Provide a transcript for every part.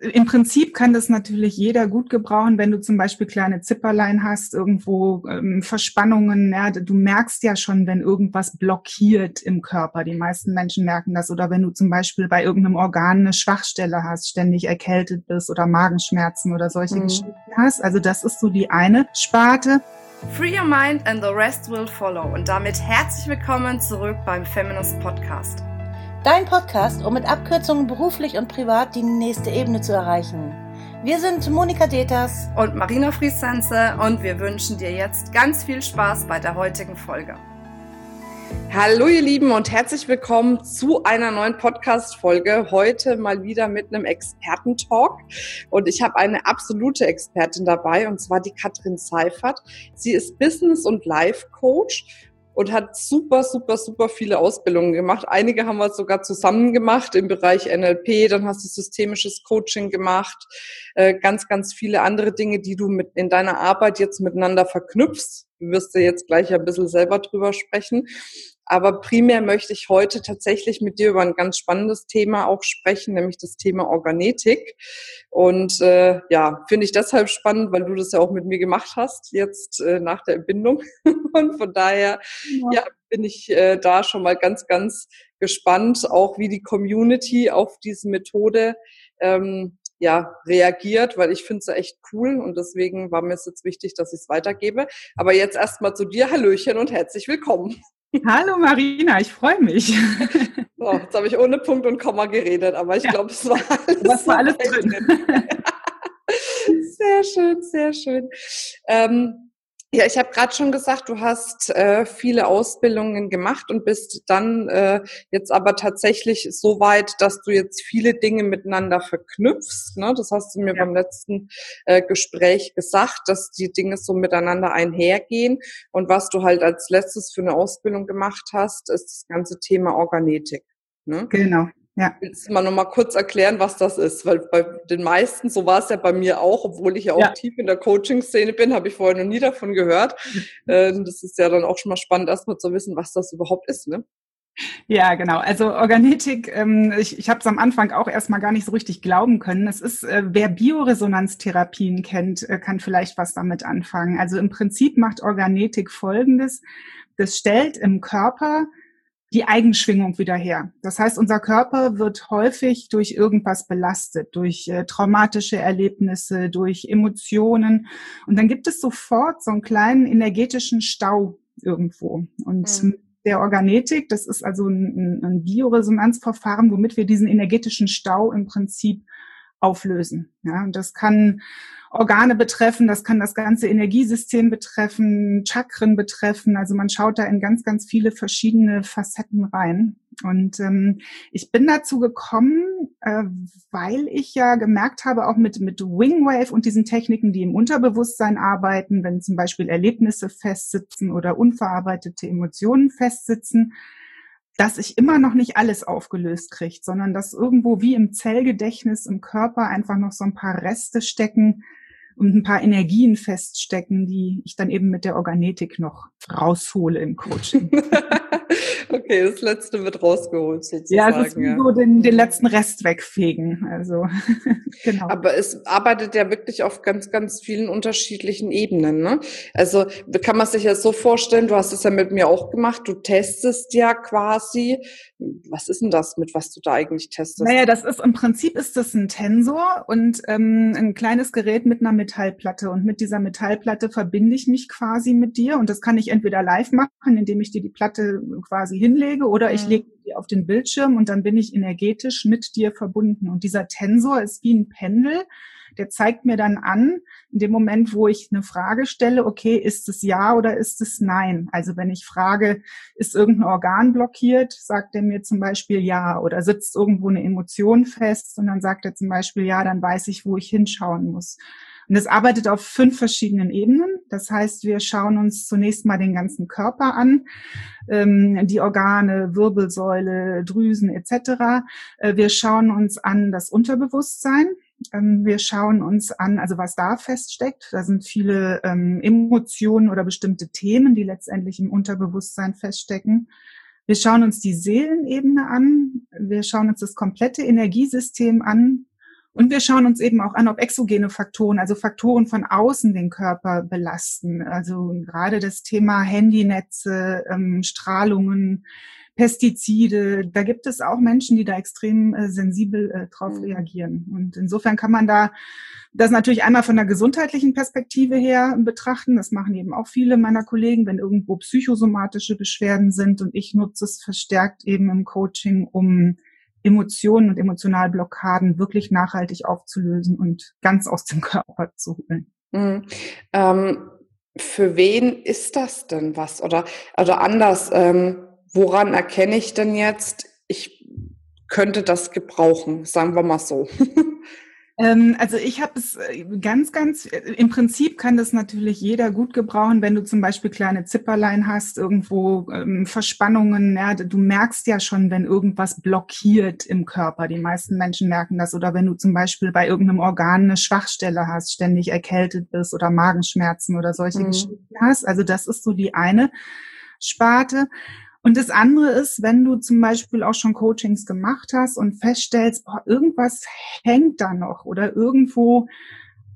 im Prinzip kann das natürlich jeder gut gebrauchen, wenn du zum Beispiel kleine Zipperlein hast, irgendwo ähm, Verspannungen. Ja, du merkst ja schon, wenn irgendwas blockiert im Körper. Die meisten Menschen merken das. Oder wenn du zum Beispiel bei irgendeinem Organ eine Schwachstelle hast, ständig erkältet bist oder Magenschmerzen oder solche mhm. Geschichten hast. Also das ist so die eine Sparte. Free your mind and the rest will follow. Und damit herzlich willkommen zurück beim Feminist Podcast. Dein Podcast, um mit Abkürzungen beruflich und privat die nächste Ebene zu erreichen. Wir sind Monika Deters und Marina Friesense und wir wünschen dir jetzt ganz viel Spaß bei der heutigen Folge. Hallo ihr Lieben und herzlich willkommen zu einer neuen Podcast-Folge. Heute mal wieder mit einem Expertentalk. Und ich habe eine absolute Expertin dabei und zwar die Katrin Seifert. Sie ist Business- und Life-Coach und hat super, super, super viele Ausbildungen gemacht. Einige haben wir sogar zusammen gemacht im Bereich NLP, dann hast du systemisches Coaching gemacht, äh, ganz, ganz viele andere Dinge, die du mit in deiner Arbeit jetzt miteinander verknüpfst. Du wirst du jetzt gleich ein bisschen selber drüber sprechen. Aber primär möchte ich heute tatsächlich mit dir über ein ganz spannendes Thema auch sprechen, nämlich das Thema Organetik. Und äh, ja, finde ich deshalb spannend, weil du das ja auch mit mir gemacht hast, jetzt äh, nach der Entbindung. Und von daher ja. ja bin ich äh, da schon mal ganz, ganz gespannt, auch wie die Community auf diese Methode ähm, ja, reagiert, weil ich finde es echt cool und deswegen war mir es jetzt wichtig, dass ich es weitergebe. Aber jetzt erstmal zu dir, Hallöchen und herzlich willkommen. Hallo Marina, ich freue mich. So, jetzt habe ich ohne Punkt und Komma geredet, aber ich ja. glaube, es war alles, das war alles drin. sehr schön, sehr schön. Ähm, ja, ich habe gerade schon gesagt, du hast äh, viele Ausbildungen gemacht und bist dann äh, jetzt aber tatsächlich so weit, dass du jetzt viele Dinge miteinander verknüpfst. Ne? Das hast du mir ja. beim letzten äh, Gespräch gesagt, dass die Dinge so miteinander einhergehen. Und was du halt als letztes für eine Ausbildung gemacht hast, ist das ganze Thema Organetik. Ne? Genau. Ja. Willst du mal noch mal kurz erklären, was das ist? Weil bei den meisten, so war es ja bei mir auch, obwohl ich ja auch ja. tief in der Coaching-Szene bin, habe ich vorher noch nie davon gehört. Mhm. das ist ja dann auch schon mal spannend, erstmal zu wissen, was das überhaupt ist, ne? Ja, genau. Also Organetik, ähm, ich, ich habe es am Anfang auch erstmal gar nicht so richtig glauben können. Es ist, äh, wer Bioresonanztherapien kennt, äh, kann vielleicht was damit anfangen. Also im Prinzip macht Organetik Folgendes. Das stellt im Körper die Eigenschwingung wieder her. Das heißt, unser Körper wird häufig durch irgendwas belastet, durch äh, traumatische Erlebnisse, durch Emotionen. Und dann gibt es sofort so einen kleinen energetischen Stau irgendwo. Und mhm. der Organetik, das ist also ein, ein Bioresonanzverfahren, womit wir diesen energetischen Stau im Prinzip auflösen. Ja, und das kann Organe betreffen, das kann das ganze Energiesystem betreffen, Chakren betreffen. Also man schaut da in ganz, ganz viele verschiedene Facetten rein. Und ähm, ich bin dazu gekommen, äh, weil ich ja gemerkt habe, auch mit, mit Wingwave und diesen Techniken, die im Unterbewusstsein arbeiten, wenn zum Beispiel Erlebnisse festsitzen oder unverarbeitete Emotionen festsitzen, dass ich immer noch nicht alles aufgelöst kriege, sondern dass irgendwo wie im Zellgedächtnis im Körper einfach noch so ein paar Reste stecken, und ein paar Energien feststecken, die ich dann eben mit der Organetik noch raushole im Coaching. okay, das letzte wird rausgeholt sozusagen. Ja, es ist wie so den, den letzten Rest wegfegen. Also genau. Aber es arbeitet ja wirklich auf ganz, ganz vielen unterschiedlichen Ebenen. Ne? Also kann man sich ja so vorstellen, du hast es ja mit mir auch gemacht, du testest ja quasi. Was ist denn das, mit was du da eigentlich testest? Naja, das ist im Prinzip ist das ein Tensor und ähm, ein kleines Gerät mit einer Metallplatte und mit dieser Metallplatte verbinde ich mich quasi mit dir und das kann ich entweder live machen, indem ich dir die Platte quasi hinlege oder mhm. ich lege die auf den Bildschirm und dann bin ich energetisch mit dir verbunden und dieser Tensor ist wie ein Pendel, der zeigt mir dann an, in dem Moment, wo ich eine Frage stelle, okay, ist es ja oder ist es nein? Also wenn ich frage, ist irgendein Organ blockiert, sagt er mir zum Beispiel ja oder sitzt irgendwo eine Emotion fest und dann sagt er zum Beispiel ja, dann weiß ich, wo ich hinschauen muss. Und es arbeitet auf fünf verschiedenen Ebenen. Das heißt, wir schauen uns zunächst mal den ganzen Körper an, ähm, die Organe, Wirbelsäule, Drüsen etc. Äh, wir schauen uns an das Unterbewusstsein. Ähm, wir schauen uns an, also was da feststeckt. Da sind viele ähm, Emotionen oder bestimmte Themen, die letztendlich im Unterbewusstsein feststecken. Wir schauen uns die Seelenebene an. Wir schauen uns das komplette Energiesystem an Und wir schauen uns eben auch an, ob exogene Faktoren, also Faktoren von außen den Körper belasten. Also gerade das Thema Handynetze, ähm, Strahlungen, Pestizide. Da gibt es auch Menschen, die da extrem äh, sensibel äh, drauf mhm. reagieren. Und insofern kann man da das natürlich einmal von der gesundheitlichen Perspektive her betrachten. Das machen eben auch viele meiner Kollegen, wenn irgendwo psychosomatische Beschwerden sind. Und ich nutze es verstärkt eben im Coaching, um Emotionen und Emotionalblockaden wirklich nachhaltig aufzulösen und ganz aus dem Körper zu holen. Mhm. Ähm, für wen ist das denn was? Oder, oder anders, ähm, woran erkenne ich denn jetzt, ich könnte das gebrauchen, sagen wir mal so. Ähm, also ich habe es äh, ganz, ganz, äh, im Prinzip kann das natürlich jeder gut gebrauchen, wenn du zum Beispiel kleine Zipperlein hast, irgendwo ähm, Verspannungen. Ja, du merkst ja schon, wenn irgendwas blockiert im Körper. Die meisten Menschen merken das. Oder wenn du zum Beispiel bei irgendeinem Organ eine Schwachstelle hast, ständig erkältet bist oder Magenschmerzen oder solche mhm. Geschichten hast. Also das ist so die eine Sparte. Und das andere ist, wenn du zum Beispiel auch schon Coachings gemacht hast und feststellst, boah, irgendwas hängt da noch oder irgendwo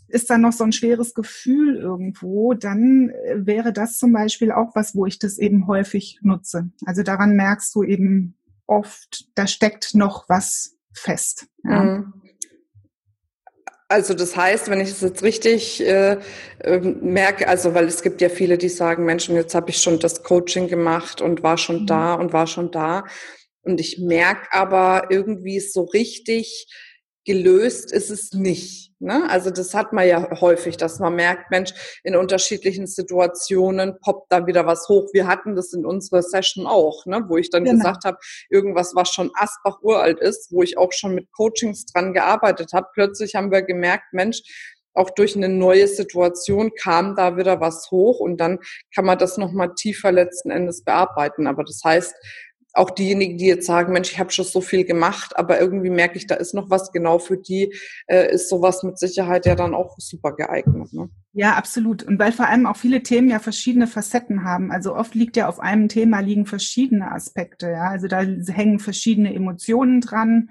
ist da noch so ein schweres Gefühl irgendwo, dann äh, wäre das zum Beispiel auch was, wo ich das eben häufig nutze. Also daran merkst du eben oft, da steckt noch was fest. Ja. Mhm. Also das heißt, wenn ich es jetzt richtig äh, äh, merke, also weil es gibt ja viele, die sagen, Menschen, jetzt habe ich schon das Coaching gemacht und war schon mhm. da und war schon da. Und ich merke aber irgendwie so richtig, gelöst ist es nicht. Ne? Also das hat man ja häufig, dass man merkt, Mensch, in unterschiedlichen Situationen poppt da wieder was hoch. Wir hatten das in unserer Session auch, ne? wo ich dann genau. gesagt habe, irgendwas, was schon Asbach uralt ist, wo ich auch schon mit Coachings dran gearbeitet habe. Plötzlich haben wir gemerkt, Mensch, auch durch eine neue Situation kam da wieder was hoch und dann kann man das nochmal tiefer letzten Endes bearbeiten. Aber das heißt, auch diejenigen, die jetzt sagen, Mensch, ich habe schon so viel gemacht, aber irgendwie merke ich, da ist noch was genau für die, äh, ist sowas mit Sicherheit ja dann auch super geeignet. Ne? Ja, absolut. Und weil vor allem auch viele Themen ja verschiedene Facetten haben. Also oft liegt ja auf einem Thema liegen verschiedene Aspekte. Ja, also da hängen verschiedene Emotionen dran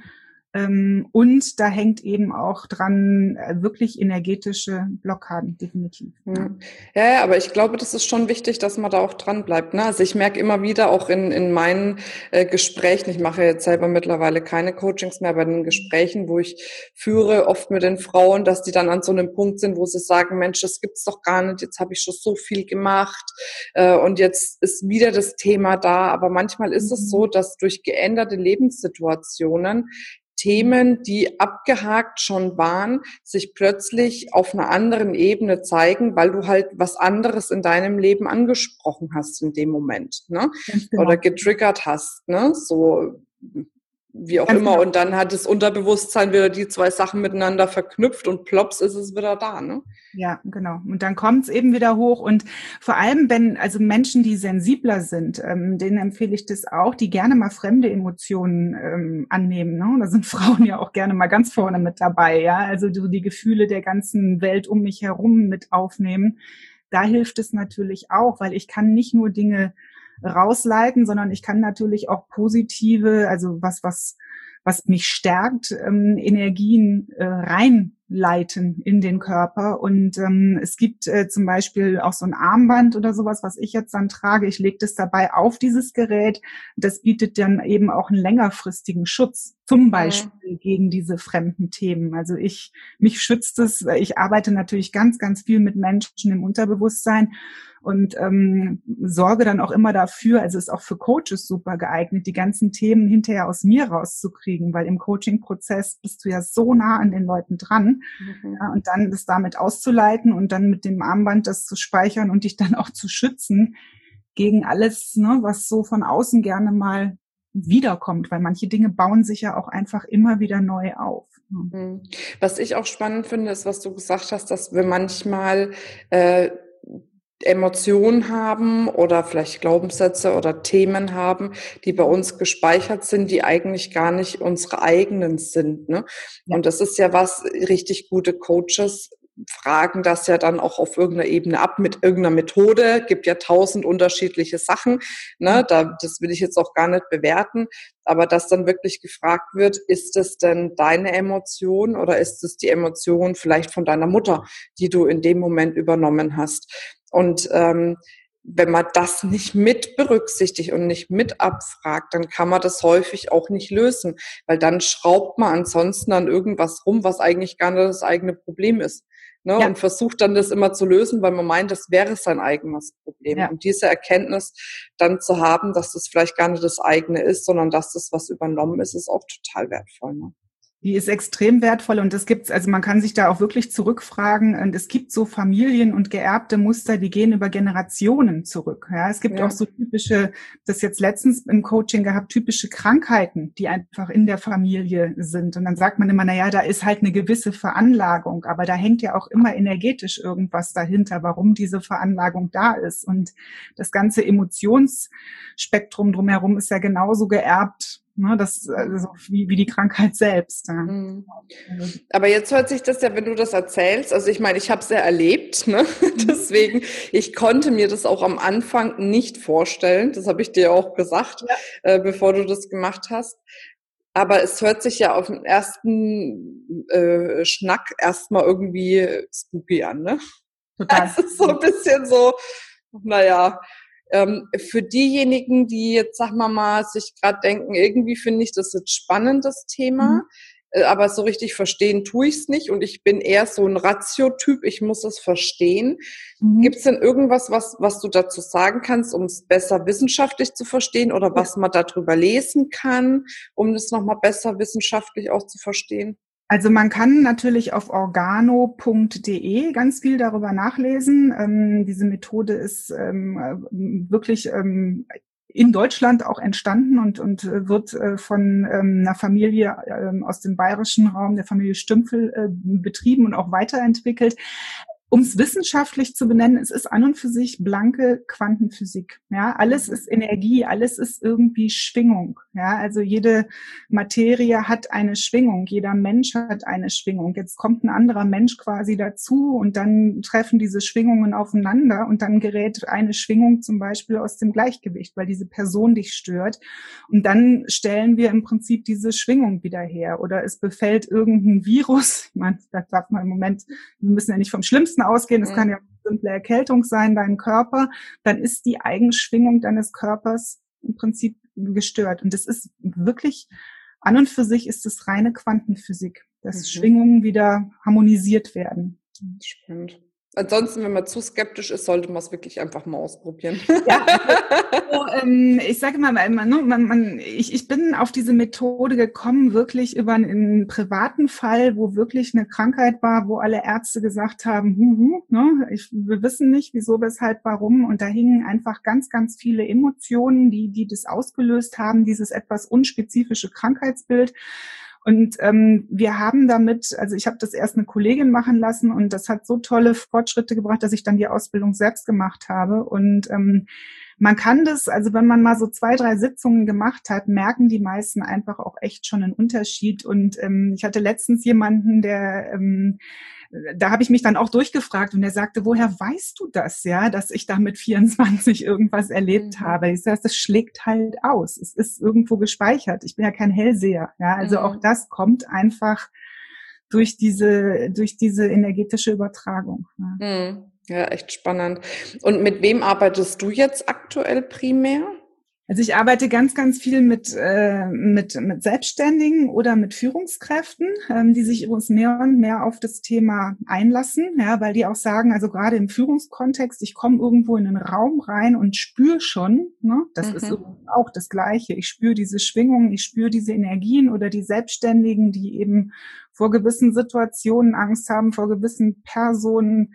und da hängt eben auch dran äh, wirklich energetische Blockaden, definitiv. Ja. ja, aber ich glaube, das ist schon wichtig, dass man da auch dran bleibt. Ne? Also ich merke immer wieder auch in, in meinen äh, Gesprächen, ich mache jetzt selber mittlerweile keine Coachings mehr, bei den Gesprächen, wo ich führe, oft mit den Frauen, dass die dann an so einem Punkt sind, wo sie sagen, Mensch, das gibt's doch gar nicht, jetzt habe ich schon so viel gemacht äh, und jetzt ist wieder das Thema da. Aber manchmal ist es so, mhm. dass durch geänderte Lebenssituationen Themen, die abgehakt schon waren, sich plötzlich auf einer anderen Ebene zeigen, weil du halt was anderes in deinem Leben angesprochen hast in dem Moment, ne? Genau. Oder getriggert hast, ne? So wie auch Ganz immer. Genau. Und dann hat das Unterbewusstsein wieder die zwei Sachen miteinander verknüpft und plops ist es wieder da, ne? Ja, genau. Und dann kommt es eben wieder hoch. Und vor allem, wenn also Menschen, die sensibler sind, ähm, denen empfehle ich das auch, die gerne mal fremde Emotionen ähm, annehmen. Ne? Da sind Frauen ja auch gerne mal ganz vorne mit dabei, ja. Also die, die Gefühle der ganzen Welt um mich herum mit aufnehmen. Da hilft es natürlich auch, weil ich kann nicht nur Dinge rausleiten, sondern ich kann natürlich auch positive, also was, was, was mich stärkt, ähm, Energien äh, reinleiten in den Körper. Und ähm, es gibt äh, zum Beispiel auch so ein Armband oder sowas, was ich jetzt dann trage. Ich lege das dabei auf dieses Gerät. Das bietet dann eben auch einen längerfristigen Schutz, zum Beispiel gegen diese fremden Themen. Also ich, mich schützt es. Ich arbeite natürlich ganz, ganz viel mit Menschen im Unterbewusstsein und ähm, sorge dann auch immer dafür, also ist auch für Coaches super geeignet, die ganzen Themen hinterher aus mir rauszukriegen, weil im Coaching-Prozess bist du ja so nah an den Leuten dran mhm. ja, und dann das damit auszuleiten und dann mit dem Armband das zu speichern und dich dann auch zu schützen gegen alles, ne, was so von außen gerne mal wiederkommt, weil manche Dinge bauen sich ja auch einfach immer wieder neu auf. Mhm. Was ich auch spannend finde, ist, was du gesagt hast, dass wir manchmal äh, Emotionen haben oder vielleicht Glaubenssätze oder Themen haben, die bei uns gespeichert sind, die eigentlich gar nicht unsere eigenen sind. Ne? Ja. Und das ist ja was, richtig gute Coaches fragen das ja dann auch auf irgendeiner Ebene ab mit irgendeiner Methode. Gibt ja tausend unterschiedliche Sachen. Ne? Da, das will ich jetzt auch gar nicht bewerten. Aber dass dann wirklich gefragt wird, ist es denn deine Emotion oder ist es die Emotion vielleicht von deiner Mutter, die du in dem Moment übernommen hast? Und ähm, wenn man das nicht mit berücksichtigt und nicht mit abfragt, dann kann man das häufig auch nicht lösen, weil dann schraubt man ansonsten an irgendwas rum, was eigentlich gar nicht das eigene Problem ist. Ne? Ja. Und versucht dann das immer zu lösen, weil man meint, das wäre sein eigenes Problem. Ja. Und diese Erkenntnis dann zu haben, dass das vielleicht gar nicht das eigene ist, sondern dass das was übernommen ist, ist auch total wertvoll. Ne? Die ist extrem wertvoll und es gibt, also man kann sich da auch wirklich zurückfragen und es gibt so Familien und geerbte Muster, die gehen über Generationen zurück. Ja, es gibt ja. auch so typische, das jetzt letztens im Coaching gehabt, typische Krankheiten, die einfach in der Familie sind. Und dann sagt man immer, na ja, da ist halt eine gewisse Veranlagung, aber da hängt ja auch immer energetisch irgendwas dahinter, warum diese Veranlagung da ist. Und das ganze Emotionsspektrum drumherum ist ja genauso geerbt Ne, das also wie, wie die Krankheit selbst. Ja. Mhm. Aber jetzt hört sich das ja, wenn du das erzählst, also ich meine, ich habe es ja erlebt, ne? Mhm. deswegen, ich konnte mir das auch am Anfang nicht vorstellen. Das habe ich dir auch gesagt, ja. äh, bevor du das gemacht hast. Aber es hört sich ja auf den ersten äh, Schnack erstmal irgendwie spooky an, ne? Total. Es ist so ein bisschen so, naja, ähm, für diejenigen, die jetzt, sag mal mal, sich gerade denken, irgendwie finde ich das jetzt spannend, das Thema, mhm. äh, aber so richtig verstehen tue ich es nicht und ich bin eher so ein Ratio-Typ, ich muss es verstehen. Mhm. Gibt es denn irgendwas, was, was du dazu sagen kannst, um es besser wissenschaftlich zu verstehen oder was man darüber lesen kann, um es nochmal besser wissenschaftlich auch zu verstehen? Also man kann natürlich auf organo.de ganz viel darüber nachlesen. Ähm, diese Methode ist ähm, wirklich ähm, in Deutschland auch entstanden und, und wird äh, von ähm, einer Familie ähm, aus dem bayerischen Raum, der Familie Stümpfel, äh, betrieben und auch weiterentwickelt um es wissenschaftlich zu benennen, es ist an und für sich blanke Quantenphysik. Ja, alles ist Energie, alles ist irgendwie Schwingung. Ja, also jede Materie hat eine Schwingung, jeder Mensch hat eine Schwingung. Jetzt kommt ein anderer Mensch quasi dazu und dann treffen diese Schwingungen aufeinander und dann gerät eine Schwingung zum Beispiel aus dem Gleichgewicht, weil diese Person dich stört. Und dann stellen wir im Prinzip diese Schwingung wieder her. Oder es befällt irgendein Virus. Ich meine, das darf man im Moment, wir müssen ja nicht vom Schlimmsten ausgehen, es mhm. kann ja simple Erkältung sein, dein Körper, dann ist die Eigenschwingung deines Körpers im Prinzip gestört. Und das ist wirklich, an und für sich ist es reine Quantenphysik, dass mhm. Schwingungen wieder harmonisiert werden. Spannend. Ansonsten, wenn man zu skeptisch ist, sollte man es wirklich einfach mal ausprobieren. Ja, also, ähm, ich sage mal, man, man, man, ich, ich bin auf diese Methode gekommen, wirklich über einen, einen, privaten Fall, wo wirklich eine Krankheit war, wo alle Ärzte gesagt haben, hu, hu, ne, ich, wir wissen nicht, wieso, weshalb, warum. Und da hingen einfach ganz, ganz viele Emotionen, die, die das ausgelöst haben, dieses etwas unspezifische Krankheitsbild. Und ähm, wir haben damit, also ich habe das erst eine Kollegin machen lassen und das hat so tolle Fortschritte gebracht, dass ich dann die Ausbildung selbst gemacht habe. Und ähm, man kann das, also wenn man mal so zwei, drei Sitzungen gemacht hat, merken die meisten einfach auch echt schon einen Unterschied. Und ähm, ich hatte letztens jemanden, der ähm, da habe ich mich dann auch durchgefragt und er sagte, woher weißt du das, ja, dass ich da mit 24 irgendwas erlebt mhm. habe? Ich sage, das schlägt halt aus. Es ist irgendwo gespeichert. Ich bin ja kein Hellseher, ja. Also mhm. auch das kommt einfach durch diese, durch diese energetische Übertragung. Ja. Mhm. ja, echt spannend. Und mit wem arbeitest du jetzt aktuell primär? Also ich arbeite ganz, ganz viel mit, äh, mit, mit Selbstständigen oder mit Führungskräften, ähm, die sich übrigens mehr und mehr auf das Thema einlassen, ja, weil die auch sagen, also gerade im Führungskontext, ich komme irgendwo in einen Raum rein und spüre schon, ne, das mhm. ist auch das Gleiche. Ich spüre diese Schwingungen, ich spüre diese Energien oder die Selbstständigen, die eben vor gewissen Situationen Angst haben, vor gewissen Personen,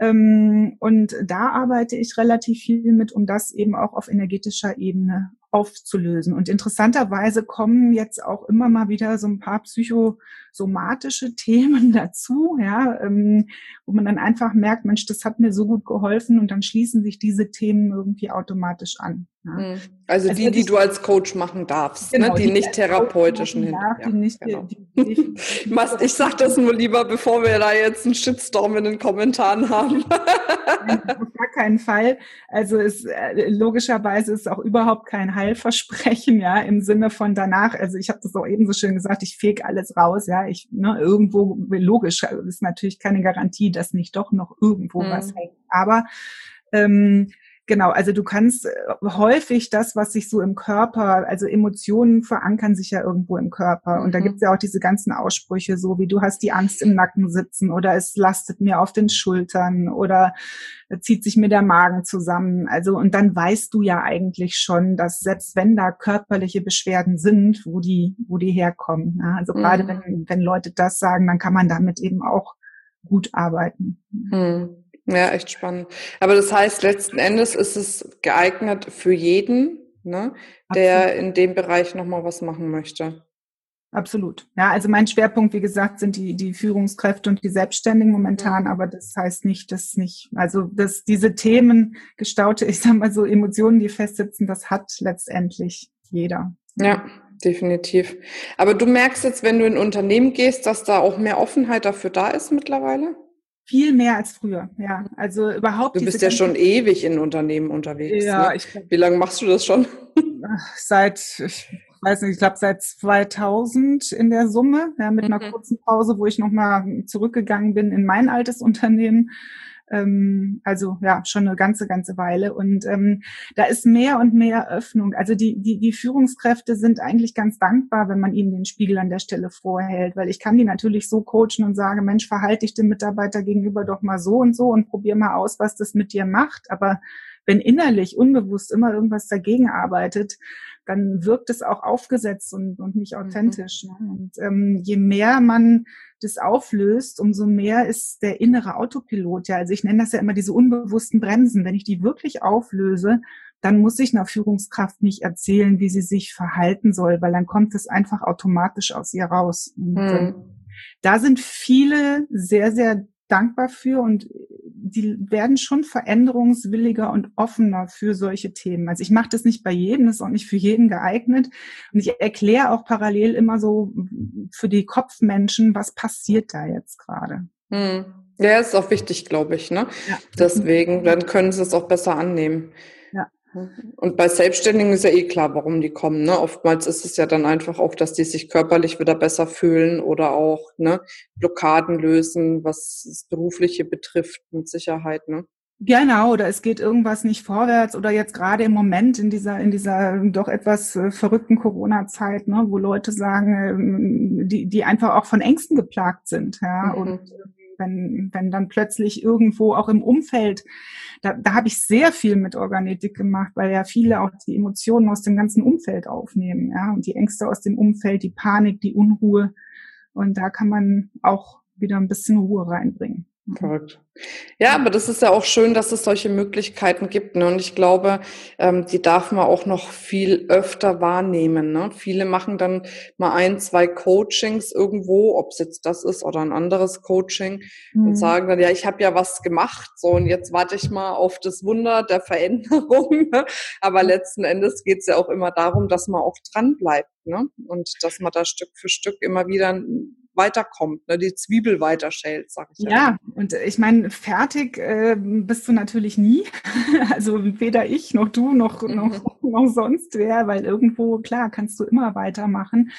und da arbeite ich relativ viel mit, um das eben auch auf energetischer Ebene aufzulösen. Und interessanterweise kommen jetzt auch immer mal wieder so ein paar Psycho somatische Themen dazu, ja, ähm, wo man dann einfach merkt, Mensch, das hat mir so gut geholfen und dann schließen sich diese Themen irgendwie automatisch an. Ja. Mhm. Also, also, die, die du als Coach machen darfst, ne? genau, ne? die, die, nicht therapeutischen. Darf, ja, die nicht, genau. die, die, ich sag das nur lieber, bevor wir da jetzt einen Shitstorm in den Kommentaren haben. Auf gar keinen Fall. Also es, äh, logischerweise ist auch überhaupt kein Heilversprechen, ja, im Sinne von danach. Also ich habe das auch eben so schön gesagt, ich feg alles raus, ja. Ich ne, irgendwo logisch ist natürlich keine Garantie, dass nicht doch noch irgendwo mhm. was hängt. Aber ähm, Genau, also du kannst äh, häufig das, was sich so im Körper, also Emotionen verankern sich ja irgendwo im Körper. Und mhm. da gibt's ja auch diese ganzen Aussprüche, so wie du hast die Angst im Nacken sitzen oder es lastet mir auf den Schultern oder zieht sich mir der Magen zusammen. Also, und dann weißt du ja eigentlich schon, dass selbst wenn da körperliche Beschwerden sind, wo die, wo die herkommen. Ja, also mhm. gerade wenn, wenn Leute das sagen, dann kann man damit eben auch gut arbeiten. Mhm. Ja, echt spannend. Aber das heißt, letzten Endes ist es geeignet für jeden, ne, der in dem Bereich nochmal was machen möchte. Absolut. Ja, also mein Schwerpunkt, wie gesagt, sind die, die Führungskräfte und die Selbstständigen momentan, mhm. aber das heißt nicht, dass nicht, also dass diese Themen gestaute, ich sag mal so Emotionen, die festsitzen, das hat letztendlich jeder. Ja, definitiv. Aber du merkst jetzt, wenn du in Unternehmen gehst, dass da auch mehr Offenheit dafür da ist mittlerweile? Viel mehr als früher, ja. Also überhaupt. Du bist ja schon ewig in Unternehmen unterwegs. Ja, ne? ich glaub, Wie lange machst du das schon? Seit, ich weiß nicht, ich glaube seit 2000 in der Summe, ja, mit mhm. einer kurzen Pause, wo ich nochmal zurückgegangen bin in mein altes Unternehmen. Ähm, also ja, schon eine ganze, ganze Weile. Und ähm, da ist mehr und mehr Öffnung. Also die, die, die Führungskräfte sind eigentlich ganz dankbar, wenn man ihnen den Spiegel an der Stelle vorhält, weil ich kann die natürlich so coachen und sage, Mensch, verhalte dich dem Mitarbeiter gegenüber doch mal so und so und probier mal aus, was das mit dir macht. Aber wenn innerlich unbewusst immer irgendwas dagegen arbeitet, dann wirkt es auch aufgesetzt und, und nicht mhm. authentisch. Mhm. Und ähm, je mehr man das auflöst, umso mehr ist der innere Autopilot. Ja, also ich nenne das ja immer diese unbewussten Bremsen. Wenn ich die wirklich auflöse, dann muss ich einer Führungskraft nicht erzählen, wie sie sich verhalten soll, weil dann kommt es einfach automatisch aus ihr raus. Und, mhm. da sind viele sehr, sehr dankbar für und die werden schon veränderungswilliger und offener für solche Themen. Also ich mache das nicht bei jedem, das ist auch nicht für jeden geeignet. Und ich erkläre auch parallel immer so für die Kopfmenschen, was passiert da jetzt gerade. Hm. Ja, ist auch wichtig, glaube ich. Ne? Ja. Deswegen, dann können sie es auch besser annehmen. Und bei Selbstständigen ist ja eh klar, warum die kommen. Ne? Oftmals ist es ja dann einfach auch, dass die sich körperlich wieder besser fühlen oder auch ne, Blockaden lösen, was das Berufliche betrifft, mit Sicherheit. Ne? Genau, oder es geht irgendwas nicht vorwärts oder jetzt gerade im Moment in dieser in dieser doch etwas äh, verrückten Corona-Zeit, ne, wo Leute sagen, ähm, die die einfach auch von Ängsten geplagt sind, ja, mhm. und wenn, wenn dann plötzlich irgendwo auch im Umfeld, da, da habe ich sehr viel mit Organetik gemacht, weil ja viele auch die Emotionen aus dem ganzen Umfeld aufnehmen, ja, und die Ängste aus dem Umfeld, die Panik, die Unruhe. Und da kann man auch wieder ein bisschen Ruhe reinbringen. Verrückt. Ja, aber das ist ja auch schön, dass es solche Möglichkeiten gibt. Ne? Und ich glaube, ähm, die darf man auch noch viel öfter wahrnehmen. Ne? Viele machen dann mal ein, zwei Coachings irgendwo, ob es jetzt das ist oder ein anderes Coaching, mhm. und sagen dann, ja, ich habe ja was gemacht, so und jetzt warte ich mal auf das Wunder der Veränderung. Ne? Aber letzten Endes geht es ja auch immer darum, dass man auch dran bleibt. Ne? Und dass man da Stück für Stück immer wieder weiterkommt, ne, die Zwiebel weiterschält, sag ich ja. Ja, und ich meine, fertig äh, bist du natürlich nie. also weder ich noch du noch, mhm. noch, noch sonst wer, weil irgendwo, klar, kannst du immer weitermachen.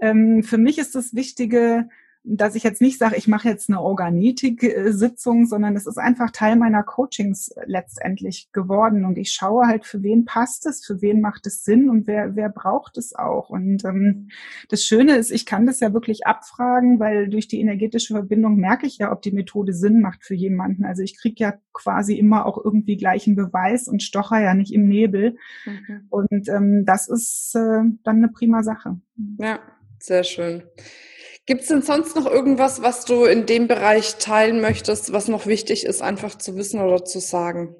Ähm, für mich ist das Wichtige, dass ich jetzt nicht sage, ich mache jetzt eine Organitik-Sitzung, sondern es ist einfach Teil meiner Coachings letztendlich geworden. Und ich schaue halt, für wen passt es, für wen macht es Sinn und wer, wer braucht es auch. Und ähm, das Schöne ist, ich kann das ja wirklich abfragen, weil durch die energetische Verbindung merke ich ja, ob die Methode Sinn macht für jemanden. Also ich kriege ja quasi immer auch irgendwie gleichen Beweis und stocher ja nicht im Nebel. Mhm. Und ähm, das ist äh, dann eine prima Sache. Ja, sehr schön. Gibt es denn sonst noch irgendwas, was du in dem Bereich teilen möchtest, was noch wichtig ist, einfach zu wissen oder zu sagen?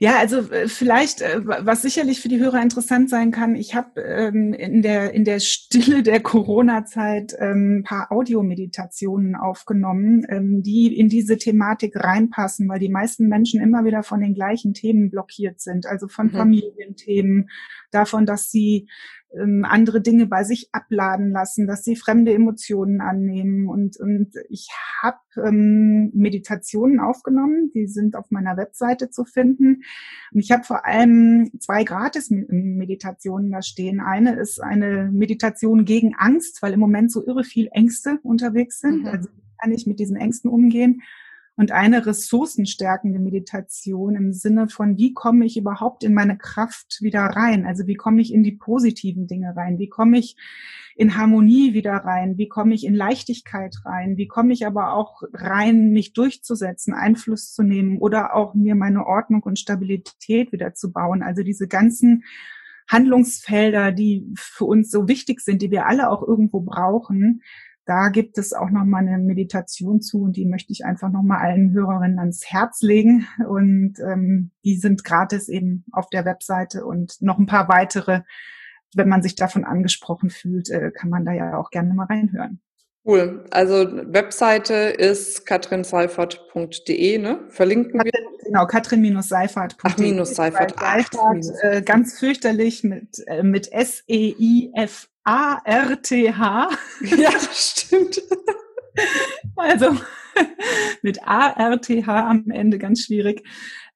Ja, also äh, vielleicht, äh, was sicherlich für die Hörer interessant sein kann, ich habe ähm, in, der, in der Stille der Corona-Zeit ähm, ein paar Audiomeditationen aufgenommen, ähm, die in diese Thematik reinpassen, weil die meisten Menschen immer wieder von den gleichen Themen blockiert sind, also von mhm. Familienthemen, davon, dass sie ähm, andere Dinge bei sich abladen lassen, dass sie fremde Emotionen annehmen. Und, und ich habe ähm, Meditationen aufgenommen, die sind auf meiner Webseite zu finden. Und ich habe vor allem zwei Gratis-Meditationen da stehen. Eine ist eine Meditation gegen Angst, weil im Moment so irre viel Ängste unterwegs sind. Mhm. Also kann ich mit diesen Ängsten umgehen und eine ressourcenstärkende Meditation im Sinne von, wie komme ich überhaupt in meine Kraft wieder rein? Also wie komme ich in die positiven Dinge rein? Wie komme ich in Harmonie wieder rein? Wie komme ich in Leichtigkeit rein? Wie komme ich aber auch rein, mich durchzusetzen, Einfluss zu nehmen oder auch mir meine Ordnung und Stabilität wieder zu bauen? Also diese ganzen Handlungsfelder, die für uns so wichtig sind, die wir alle auch irgendwo brauchen, da gibt es auch noch mal eine Meditation zu und die möchte ich einfach noch mal allen Hörerinnen ans Herz legen und ähm, die sind gratis eben auf der Webseite und noch ein paar weitere. Wenn man sich davon angesprochen fühlt, äh, kann man da ja auch gerne mal reinhören. Cool. Also Webseite ist katrinseifert.de, ne? Verlinken Katrin, wir. Genau, katrin-seifert.de. Ach, minus Seifert. Seifert äh, ganz fürchterlich mit, äh, mit S-E-I-F A-R-T-H. Ja, das stimmt. Also mit A-R-T-H am Ende ganz schwierig.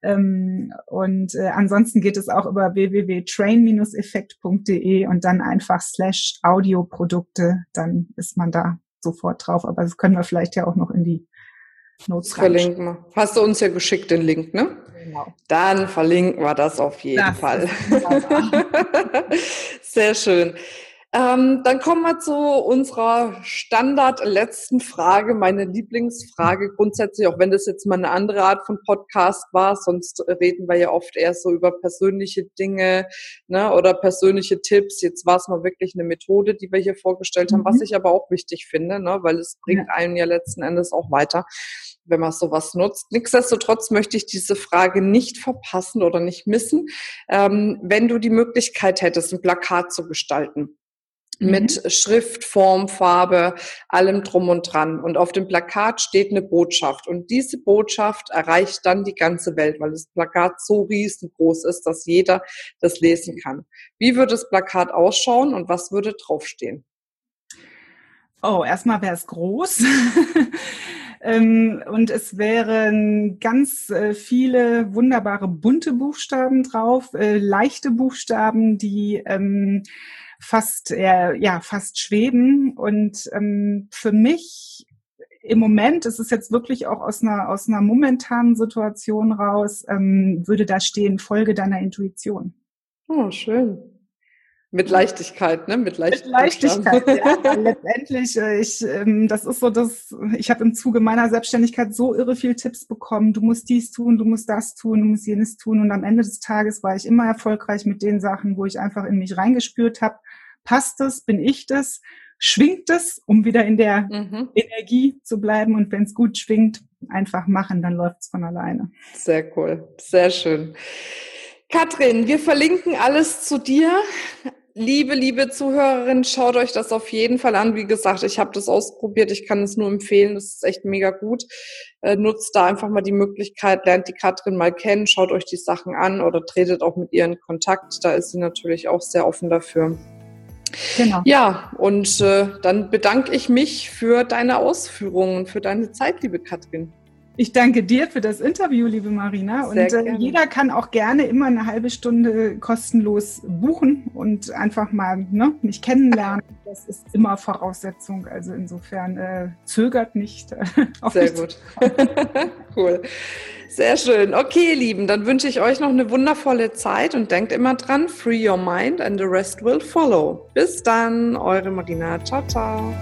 Ähm, und äh, ansonsten geht es auch über www.train-effekt.de und dann einfach slash Audioprodukte, dann ist man da sofort drauf. Aber das können wir vielleicht ja auch noch in die Notes verlinken. Wir. Hast du uns ja geschickt den Link, ne? Genau. Dann verlinken wir das auf jeden das Fall. Sehr schön. Ähm, dann kommen wir zu unserer Standard letzten Frage, meine Lieblingsfrage grundsätzlich, auch wenn das jetzt mal eine andere Art von Podcast war, sonst reden wir ja oft eher so über persönliche Dinge ne, oder persönliche Tipps. Jetzt war es mal wirklich eine Methode, die wir hier vorgestellt haben, mhm. was ich aber auch wichtig finde, ne, weil es bringt ja. einen ja letzten Endes auch weiter wenn man sowas nutzt. Nichtsdestotrotz möchte ich diese Frage nicht verpassen oder nicht missen. Ähm, wenn du die Möglichkeit hättest, ein Plakat zu gestalten, mit mhm. Schrift, Form, Farbe, allem drum und dran. Und auf dem Plakat steht eine Botschaft. Und diese Botschaft erreicht dann die ganze Welt, weil das Plakat so riesengroß ist, dass jeder das lesen kann. Wie würde das Plakat ausschauen und was würde draufstehen? Oh, erstmal wäre es groß. Ähm, und es wären ganz äh, viele wunderbare bunte Buchstaben drauf, äh, leichte Buchstaben, die ähm, fast, äh, ja, fast schweben. Und ähm, für mich im Moment, es ist jetzt wirklich auch aus einer, aus einer momentanen Situation raus, ähm, würde da stehen, Folge deiner Intuition. Oh, schön. Mit Leichtigkeit, ne? Mit Leichtigkeit. Mit Leichtigkeit, ja. letztendlich, äh, ich, ähm, das ist so das, ich habe im Zuge meiner Selbstständigkeit so irre viel Tipps bekommen. Du musst dies tun, du musst das tun, du musst jenes tun. Und am Ende des Tages war ich immer erfolgreich mit den Sachen, wo ich einfach in mich reingespürt habe. Passt es? Bin ich das? Schwingt es, um wieder in der mhm. Energie zu bleiben? Und wenn es gut schwingt, einfach machen, dann läuft es von alleine. Sehr cool, sehr schön. Katrin, wir verlinken alles zu dir. Liebe, liebe Zuhörerin, schaut euch das auf jeden Fall an. Wie gesagt, ich habe das ausprobiert. Ich kann es nur empfehlen. Das ist echt mega gut. Äh, nutzt da einfach mal die Möglichkeit, lernt die Katrin mal kennen, schaut euch die Sachen an oder tretet auch mit ihr in Kontakt. Da ist sie natürlich auch sehr offen dafür. Genau. Ja, und äh, dann bedanke ich mich für deine Ausführungen, für deine Zeit, liebe Katrin. Ich danke dir für das Interview, liebe Marina. und äh, jeder kann auch gerne immer eine halbe Stunde kostenlos buchen und einfach mal ne, mich kennenlernen. Das ist immer Voraussetzung. Also insofern äh, zögert nicht. Äh, Sehr gut. cool. Sehr schön. Okay, ihr Lieben, dann wünsche ich euch noch eine wundervolle Zeit und denkt immer dran, free your mind and the rest will follow. Bis dann, eure Marina. Ciao, ciao.